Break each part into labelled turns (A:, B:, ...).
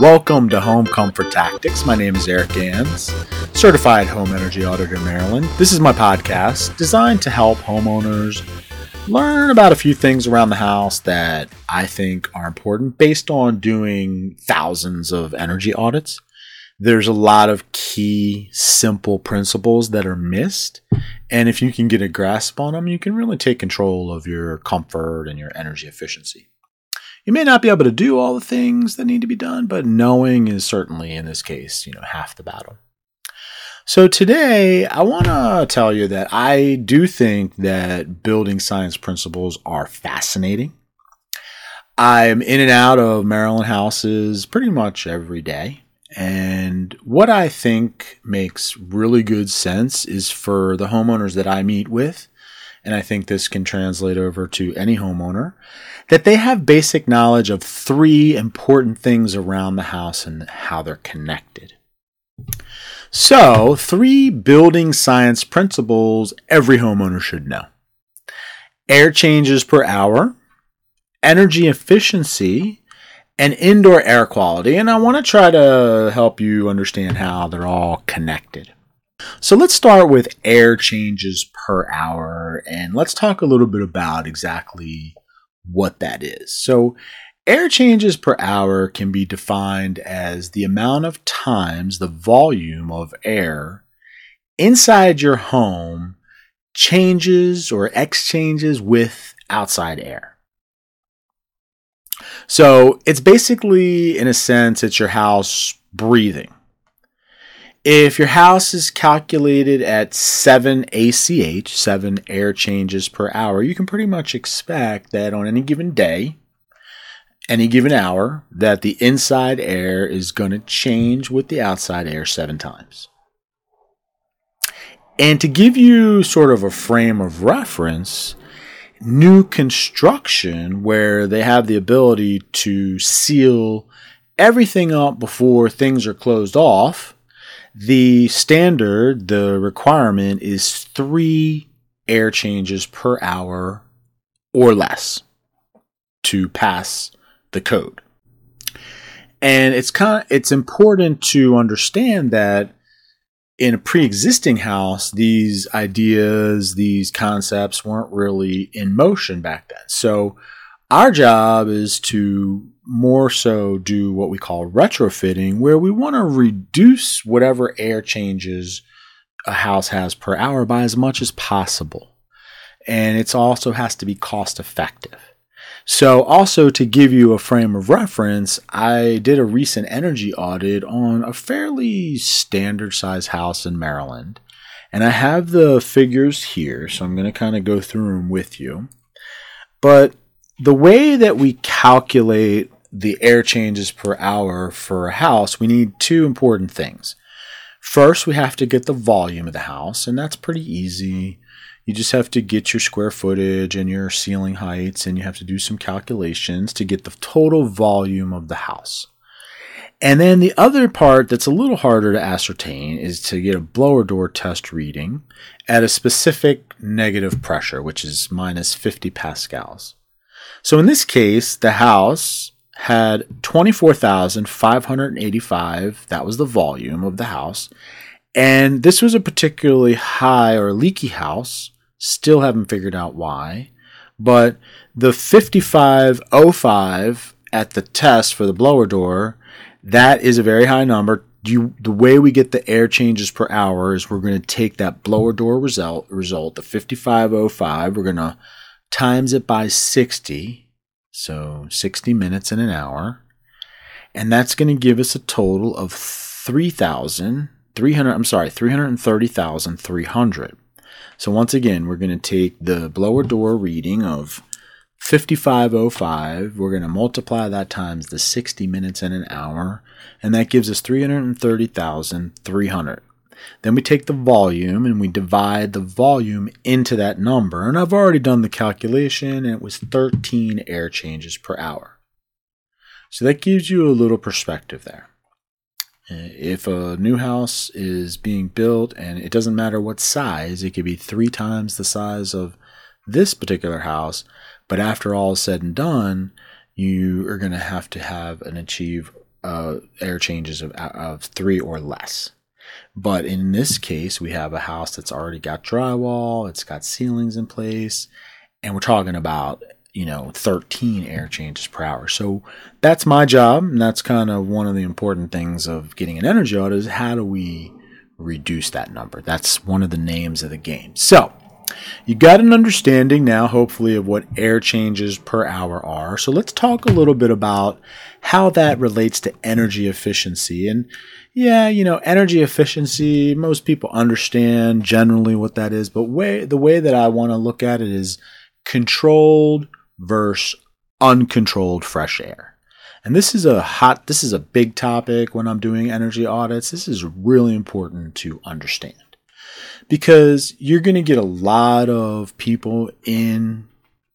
A: Welcome to Home Comfort Tactics. My name is Eric Gans, certified home energy auditor in Maryland. This is my podcast designed to help homeowners learn about a few things around the house that I think are important based on doing thousands of energy audits. There's a lot of key, simple principles that are missed. And if you can get a grasp on them, you can really take control of your comfort and your energy efficiency. You may not be able to do all the things that need to be done, but knowing is certainly in this case, you know, half the battle. So today I want to tell you that I do think that building science principles are fascinating. I'm in and out of Maryland houses pretty much every day. And what I think makes really good sense is for the homeowners that I meet with and I think this can translate over to any homeowner, that they have basic knowledge of three important things around the house and how they're connected. So, three building science principles every homeowner should know air changes per hour, energy efficiency, and indoor air quality. And I want to try to help you understand how they're all connected. So let's start with air changes per hour and let's talk a little bit about exactly what that is. So, air changes per hour can be defined as the amount of times the volume of air inside your home changes or exchanges with outside air. So, it's basically, in a sense, it's your house breathing. If your house is calculated at 7 ACH, 7 air changes per hour, you can pretty much expect that on any given day, any given hour, that the inside air is going to change with the outside air seven times. And to give you sort of a frame of reference, new construction where they have the ability to seal everything up before things are closed off the standard, the requirement is three air changes per hour or less to pass the code. And it's kind of, it's important to understand that in a pre-existing house, these ideas, these concepts weren't really in motion back then. So our job is to more so do what we call retrofitting, where we want to reduce whatever air changes a house has per hour by as much as possible. And it also has to be cost effective. So, also to give you a frame of reference, I did a recent energy audit on a fairly standard size house in Maryland. And I have the figures here, so I'm going to kind of go through them with you. But the way that we calculate the air changes per hour for a house, we need two important things. First, we have to get the volume of the house, and that's pretty easy. You just have to get your square footage and your ceiling heights, and you have to do some calculations to get the total volume of the house. And then the other part that's a little harder to ascertain is to get a blower door test reading at a specific negative pressure, which is minus 50 pascals. So in this case, the house had 24,585. That was the volume of the house. And this was a particularly high or leaky house. Still haven't figured out why. But the 5505 at the test for the blower door, that is a very high number. You, the way we get the air changes per hour is we're going to take that blower door result, result the 5505, we're going to times it by 60, so 60 minutes in an hour, and that's going to give us a total of 3,300, I'm sorry, 330,300. So once again, we're going to take the blower door reading of 5505, we're going to multiply that times the 60 minutes in an hour, and that gives us 330,300. Then we take the volume and we divide the volume into that number. And I've already done the calculation and it was 13 air changes per hour. So that gives you a little perspective there. If a new house is being built and it doesn't matter what size, it could be three times the size of this particular house, but after all is said and done, you are going to have to have and achieve uh, air changes of, of three or less. But in this case, we have a house that's already got drywall, it's got ceilings in place, and we're talking about, you know, 13 air changes per hour. So that's my job, and that's kind of one of the important things of getting an energy audit is how do we reduce that number? That's one of the names of the game. So you got an understanding now, hopefully, of what air changes per hour are. So let's talk a little bit about how that relates to energy efficiency. And yeah, you know, energy efficiency, most people understand generally what that is, but way the way that I want to look at it is controlled versus uncontrolled fresh air. And this is a hot this is a big topic when I'm doing energy audits. This is really important to understand because you're going to get a lot of people in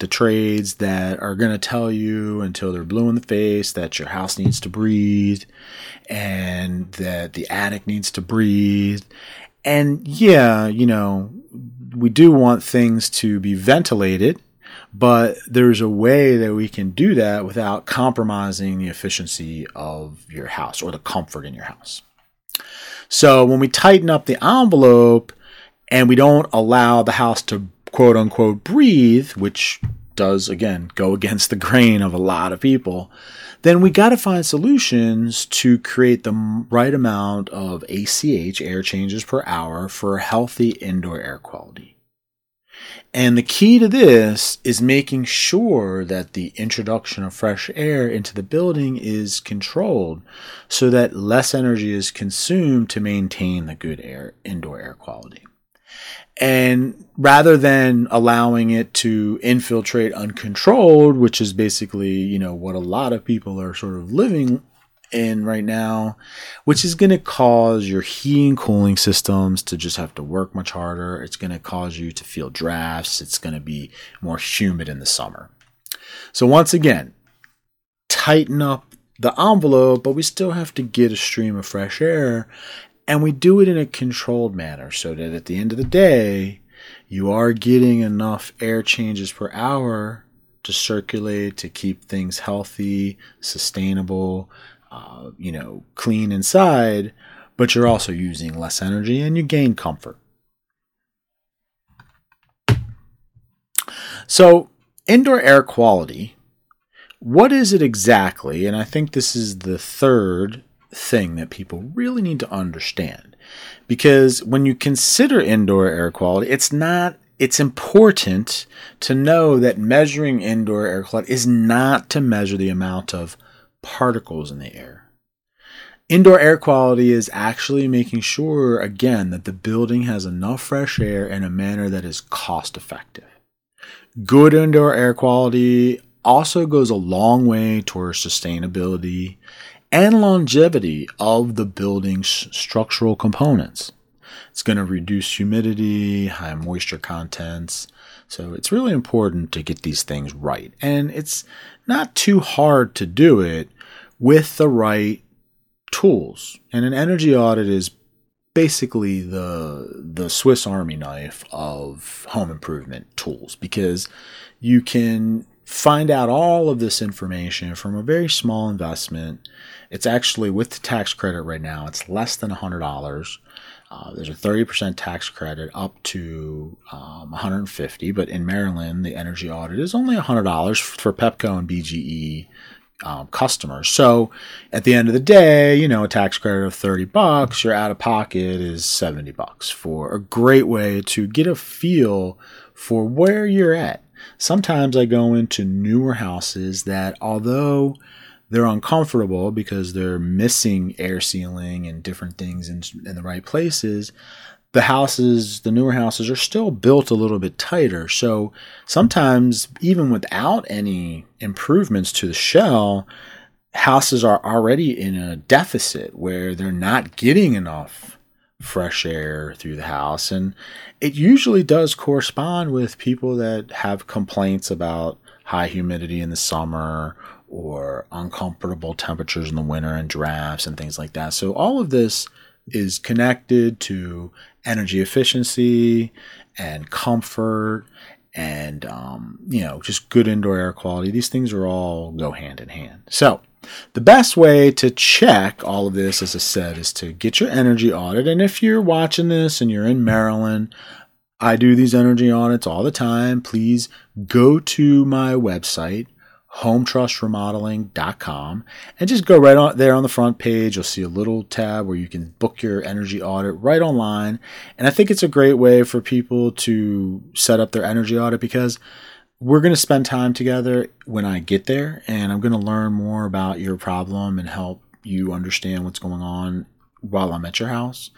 A: the trades that are going to tell you until they're blue in the face that your house needs to breathe and that the attic needs to breathe. And yeah, you know, we do want things to be ventilated, but there's a way that we can do that without compromising the efficiency of your house or the comfort in your house. So when we tighten up the envelope, and we don't allow the house to quote unquote breathe, which does again go against the grain of a lot of people, then we got to find solutions to create the right amount of ACH, air changes per hour, for healthy indoor air quality. And the key to this is making sure that the introduction of fresh air into the building is controlled so that less energy is consumed to maintain the good air, indoor air quality. And rather than allowing it to infiltrate uncontrolled, which is basically, you know, what a lot of people are sort of living in right now, which is going to cause your heating cooling systems to just have to work much harder. It's going to cause you to feel drafts. It's going to be more humid in the summer. So once again, tighten up the envelope, but we still have to get a stream of fresh air and we do it in a controlled manner so that at the end of the day, you are getting enough air changes per hour to circulate, to keep things healthy, sustainable, uh, you know, clean inside, but you're also using less energy and you gain comfort. So, indoor air quality, what is it exactly? And I think this is the third thing that people really need to understand. Because when you consider indoor air quality, it's not it's important to know that measuring indoor air quality is not to measure the amount of particles in the air. Indoor air quality is actually making sure, again, that the building has enough fresh air in a manner that is cost effective. Good indoor air quality also goes a long way towards sustainability and longevity of the building's structural components. It's going to reduce humidity, high moisture contents. So it's really important to get these things right. And it's not too hard to do it with the right tools. And an energy audit is basically the the Swiss Army knife of home improvement tools because you can find out all of this information from a very small investment it's actually with the tax credit right now, it's less than $100. Uh, there's a 30% tax credit up to um, 150 but in Maryland, the energy audit is only $100 for Pepco and BGE um, customers. So at the end of the day, you know, a tax credit of 30 bucks, your out of pocket is 70 bucks for a great way to get a feel for where you're at. Sometimes I go into newer houses that although they're uncomfortable because they're missing air sealing and different things in, in the right places the houses, the newer houses are still built a little bit tighter. So sometimes, even without any improvements to the shell, houses are already in a deficit where they're not getting enough fresh air through the house. And it usually does correspond with people that have complaints about high humidity in the summer or uncomfortable temperatures in the winter and drafts and things like that. So all of this is connected to energy efficiency and comfort and um, you know just good indoor air quality. These things are all go hand in hand. So the best way to check all of this, as I said, is to get your energy audit. And if you're watching this and you're in Maryland, I do these energy audits all the time. Please go to my website, hometrustremodeling.com, and just go right on there on the front page. You'll see a little tab where you can book your energy audit right online. And I think it's a great way for people to set up their energy audit because we're going to spend time together when I get there, and I'm going to learn more about your problem and help you understand what's going on while I'm at your house.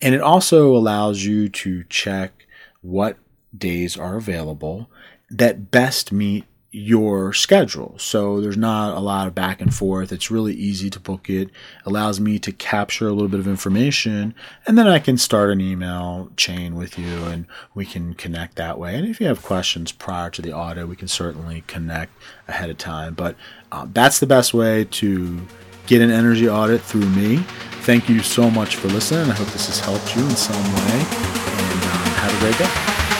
A: And it also allows you to check what days are available that best meet your schedule. So there's not a lot of back and forth. It's really easy to book it. Allows me to capture a little bit of information and then I can start an email chain with you and we can connect that way. And if you have questions prior to the audit, we can certainly connect ahead of time. But uh, that's the best way to get an energy audit through me. Thank you so much for listening. I hope this has helped you in some way and um, have a great day.